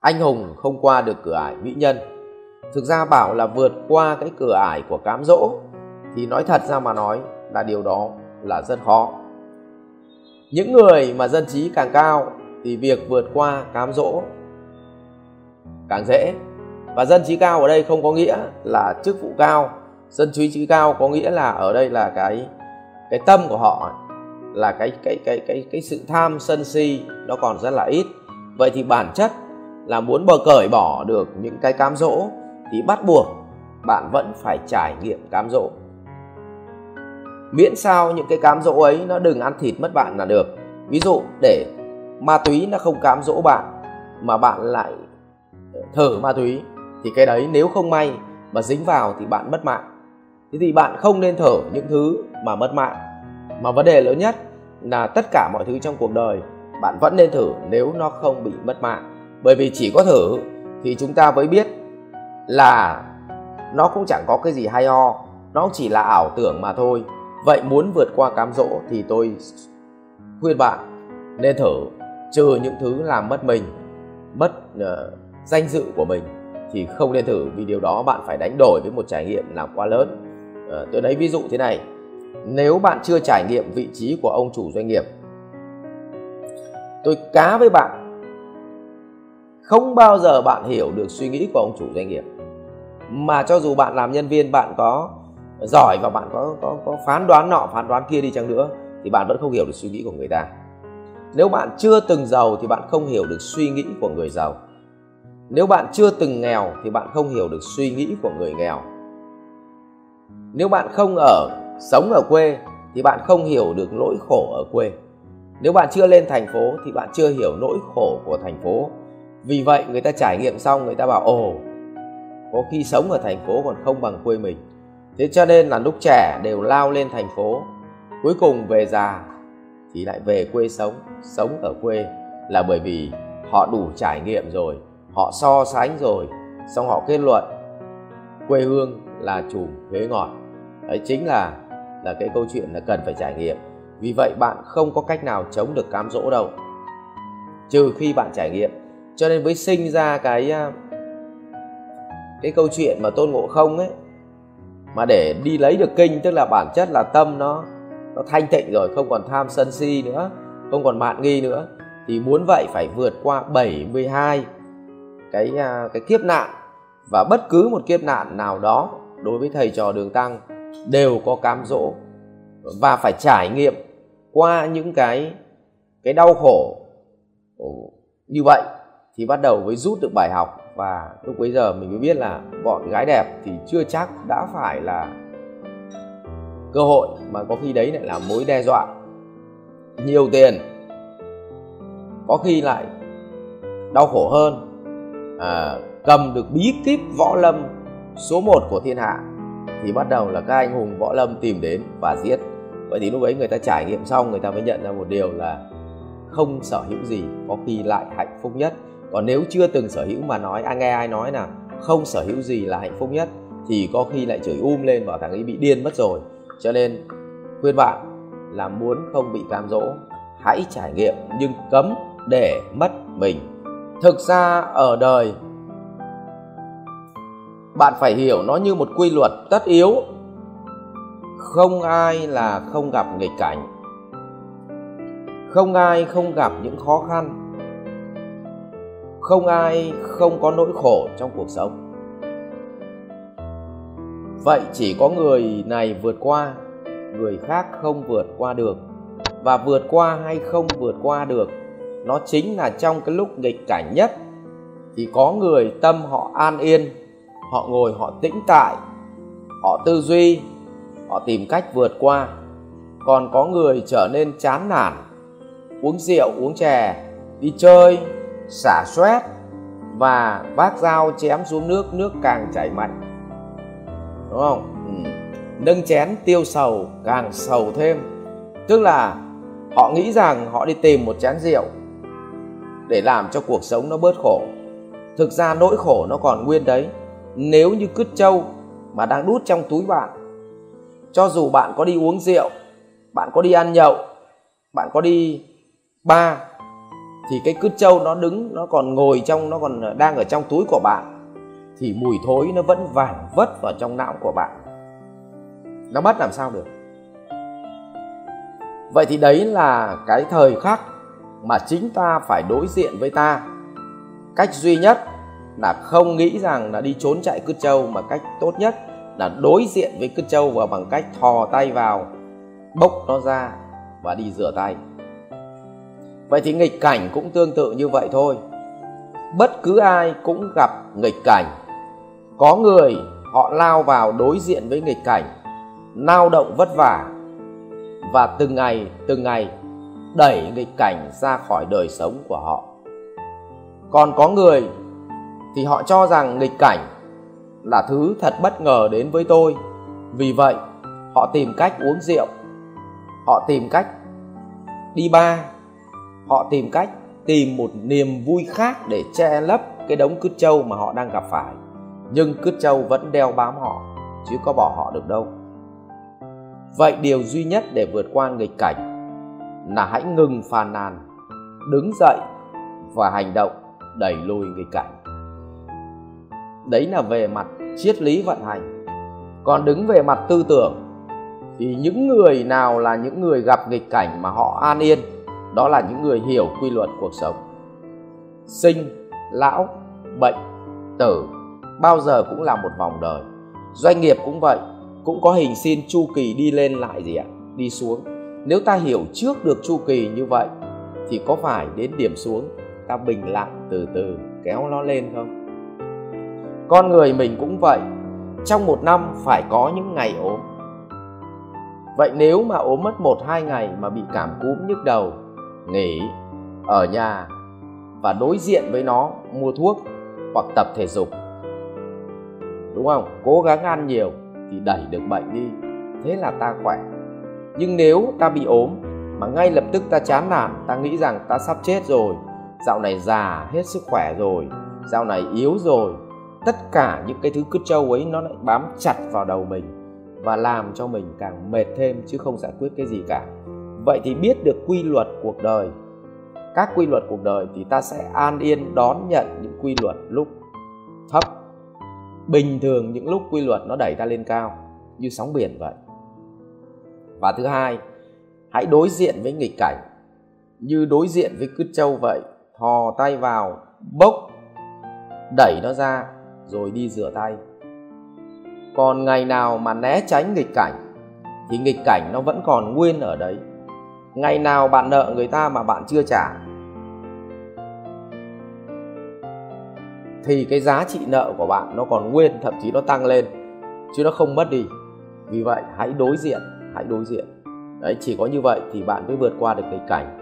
anh hùng không qua được cửa ải mỹ nhân. Thực ra bảo là vượt qua cái cửa ải của cám dỗ, thì nói thật ra mà nói là điều đó là rất khó. Những người mà dân trí càng cao thì việc vượt qua cám dỗ càng dễ. Và dân trí cao ở đây không có nghĩa là chức vụ cao, dân trí trí cao có nghĩa là ở đây là cái cái tâm của họ, là cái cái cái cái cái sự tham sân si nó còn rất là ít. Vậy thì bản chất là muốn bờ cởi bỏ được những cái cám dỗ, thì bắt buộc bạn vẫn phải trải nghiệm cám dỗ. Miễn sao những cái cám dỗ ấy nó đừng ăn thịt mất bạn là được. Ví dụ, để ma túy nó không cám dỗ bạn, mà bạn lại thử ma túy, thì cái đấy nếu không may mà dính vào thì bạn mất mạng. Thế thì bạn không nên thở những thứ mà mất mạng. Mà vấn đề lớn nhất là tất cả mọi thứ trong cuộc đời bạn vẫn nên thử nếu nó không bị mất mạng bởi vì chỉ có thử thì chúng ta mới biết là nó cũng chẳng có cái gì hay ho nó chỉ là ảo tưởng mà thôi. Vậy muốn vượt qua cám dỗ thì tôi khuyên bạn nên thử trừ những thứ làm mất mình mất uh, danh dự của mình thì không nên thử. Vì điều đó bạn phải đánh đổi với một trải nghiệm là quá lớn. Uh, tôi lấy ví dụ thế này. Nếu bạn chưa trải nghiệm vị trí của ông chủ doanh nghiệp tôi cá với bạn không bao giờ bạn hiểu được suy nghĩ của ông chủ doanh nghiệp. Mà cho dù bạn làm nhân viên, bạn có giỏi và bạn có có có phán đoán nọ, phán đoán kia đi chăng nữa, thì bạn vẫn không hiểu được suy nghĩ của người ta. Nếu bạn chưa từng giàu thì bạn không hiểu được suy nghĩ của người giàu. Nếu bạn chưa từng nghèo thì bạn không hiểu được suy nghĩ của người nghèo. Nếu bạn không ở, sống ở quê thì bạn không hiểu được nỗi khổ ở quê. Nếu bạn chưa lên thành phố thì bạn chưa hiểu nỗi khổ của thành phố vì vậy người ta trải nghiệm xong người ta bảo, ồ, có khi sống ở thành phố còn không bằng quê mình. Thế cho nên là lúc trẻ đều lao lên thành phố. Cuối cùng về già thì lại về quê sống sống ở quê là bởi vì họ đủ trải nghiệm rồi, họ so sánh rồi, xong họ kết luận quê hương là chùm ghế ngọt. Đấy chính là là cái câu chuyện là cần phải trải nghiệm. Vì vậy bạn không có cách nào chống được cám dỗ đâu. Trừ khi bạn trải nghiệm cho nên mới sinh ra cái à, cái câu chuyện mà tôn ngộ không ấy, mà để đi lấy được kinh, tức là bản chất là tâm nó nó thanh tịnh rồi, không còn tham sân si nữa, không còn mạn nghi nữa, thì muốn vậy phải vượt qua 72 cái à, cái kiếp nạn. Và bất cứ một kiếp nạn nào đó đối với thầy trò đường tăng đều có cám dỗ và phải trải nghiệm qua những cái cái đau khổ. Như vậy thì bắt đầu mới rút được bài học và lúc bấy giờ mình mới biết là bọn gái đẹp thì chưa chắc đã phải là cơ hội mà có khi đấy lại là mối đe dọa nhiều tiền. Có khi lại đau khổ hơn. À, cầm được bí kíp võ lâm số 1 của thiên hạ thì bắt đầu là các anh hùng võ lâm tìm đến và giết. Vậy thì lúc ấy người ta trải nghiệm xong người ta mới nhận ra một điều là không sở hữu gì có khi lại hạnh phúc nhất còn nếu chưa từng sở hữu mà nói ai nghe ai nói là không sở hữu gì là hạnh phúc nhất, thì có khi lại chửi um lên bảo thằng ấy bị điên mất rồi. Cho nên, khuyên bạn là muốn không bị cam dỗ, hãy trải nghiệm nhưng cấm để mất mình. Thực ra, ở đời, bạn phải hiểu nó như một quy luật tất yếu. Không ai là không gặp nghịch cảnh. Không ai không gặp những khó khăn không ai không có nỗi khổ trong cuộc sống. Vậy chỉ có người này vượt qua, người khác không vượt qua được. Và vượt qua hay không vượt qua được, nó chính là trong cái lúc nghịch cảnh nhất. Thì có người tâm họ an yên, họ ngồi, họ tĩnh tại, họ tư duy, họ tìm cách vượt qua. Còn có người trở nên chán nản, uống rượu, uống chè, đi chơi xả xoét và vác dao chém xuống nước nước càng chảy mạnh. Đúng không? Ừ. nâng chén tiêu sầu càng sầu thêm. Tức là họ nghĩ rằng họ đi tìm một chén rượu để làm cho cuộc sống nó bớt khổ. Thực ra nỗi khổ nó còn nguyên đấy. Nếu như cứt trâu mà đang đút trong túi bạn, cho dù bạn có đi uống rượu, bạn có đi ăn nhậu, bạn có đi ba thì cái cứt trâu nó đứng, nó còn ngồi trong, nó còn đang ở trong túi của bạn, thì mùi thối nó vẫn vản vất vào trong não của bạn. Nó mất làm sao được? Vậy thì đấy là cái thời khắc mà chính ta phải đối diện với ta. Cách duy nhất là không nghĩ rằng là đi trốn chạy cứt trâu, mà cách tốt nhất là đối diện với cứt trâu và bằng cách thò tay vào, bốc nó ra và đi rửa tay vậy thì nghịch cảnh cũng tương tự như vậy thôi. Bất cứ ai cũng gặp nghịch cảnh. Có người họ lao vào đối diện với nghịch cảnh lao động vất vả. Và từng ngày từng ngày đẩy nghịch cảnh ra khỏi đời sống của họ. Còn có người thì họ cho rằng nghịch cảnh là thứ thật bất ngờ đến với tôi. Vì vậy, họ tìm cách uống rượu, họ tìm cách đi ba họ tìm cách tìm một niềm vui khác để che lấp cái đống cứt trâu mà họ đang gặp phải. Nhưng cứt trâu vẫn đeo bám họ, chứ có bỏ họ được đâu. Vậy điều duy nhất để vượt qua nghịch cảnh là hãy ngừng phàn nàn, đứng dậy và hành động đẩy lùi nghịch cảnh. Đấy là về mặt triết lý vận hành. Còn đứng về mặt tư tưởng thì những người nào là những người gặp nghịch cảnh mà họ an yên đó là những người hiểu quy luật cuộc sống. Sinh, lão, bệnh, tử, bao giờ cũng là một vòng đời. Doanh nghiệp cũng vậy, cũng có hình xin chu kỳ đi lên lại gì ạ? Đi xuống. Nếu ta hiểu trước được chu kỳ như vậy, thì có phải đến điểm xuống ta bình lặng từ từ kéo nó lên không? Con người mình cũng vậy, trong một năm phải có những ngày ốm. Vậy nếu mà ốm mất một, hai ngày mà bị cảm cúm nhức đầu nghỉ ở nhà và đối diện với nó mua thuốc hoặc tập thể dục. Đúng không? Cố gắng ăn nhiều thì đẩy được bệnh đi. Thế là ta khỏe. Nhưng nếu ta bị ốm mà ngay lập tức ta chán nản, ta nghĩ rằng ta sắp chết rồi, dạo này già hết sức khỏe rồi, dạo này yếu rồi, tất cả những cái thứ cứt trâu ấy nó lại bám chặt vào đầu mình và làm cho mình càng mệt thêm chứ không giải quyết cái gì cả vậy thì biết được quy luật cuộc đời. Các quy luật cuộc đời thì ta sẽ an yên đón nhận những quy luật lúc thấp. Bình thường những lúc quy luật nó đẩy ta lên cao, như sóng biển vậy. Và thứ hai, hãy đối diện với nghịch cảnh. Như đối diện với cứt trâu vậy, thò tay vào, bốc, đẩy nó ra, rồi đi rửa tay. Còn ngày nào mà né tránh nghịch cảnh, thì nghịch cảnh nó vẫn còn nguyên ở đấy ngày nào bạn nợ người ta mà bạn chưa trả? Thì cái giá trị nợ của bạn nó còn nguyên thậm chí nó tăng lên chứ nó không mất đi. Vì vậy hãy đối diện hãy đối diện. Đấy chỉ có như vậy thì bạn mới vượt qua được nghịch cảnh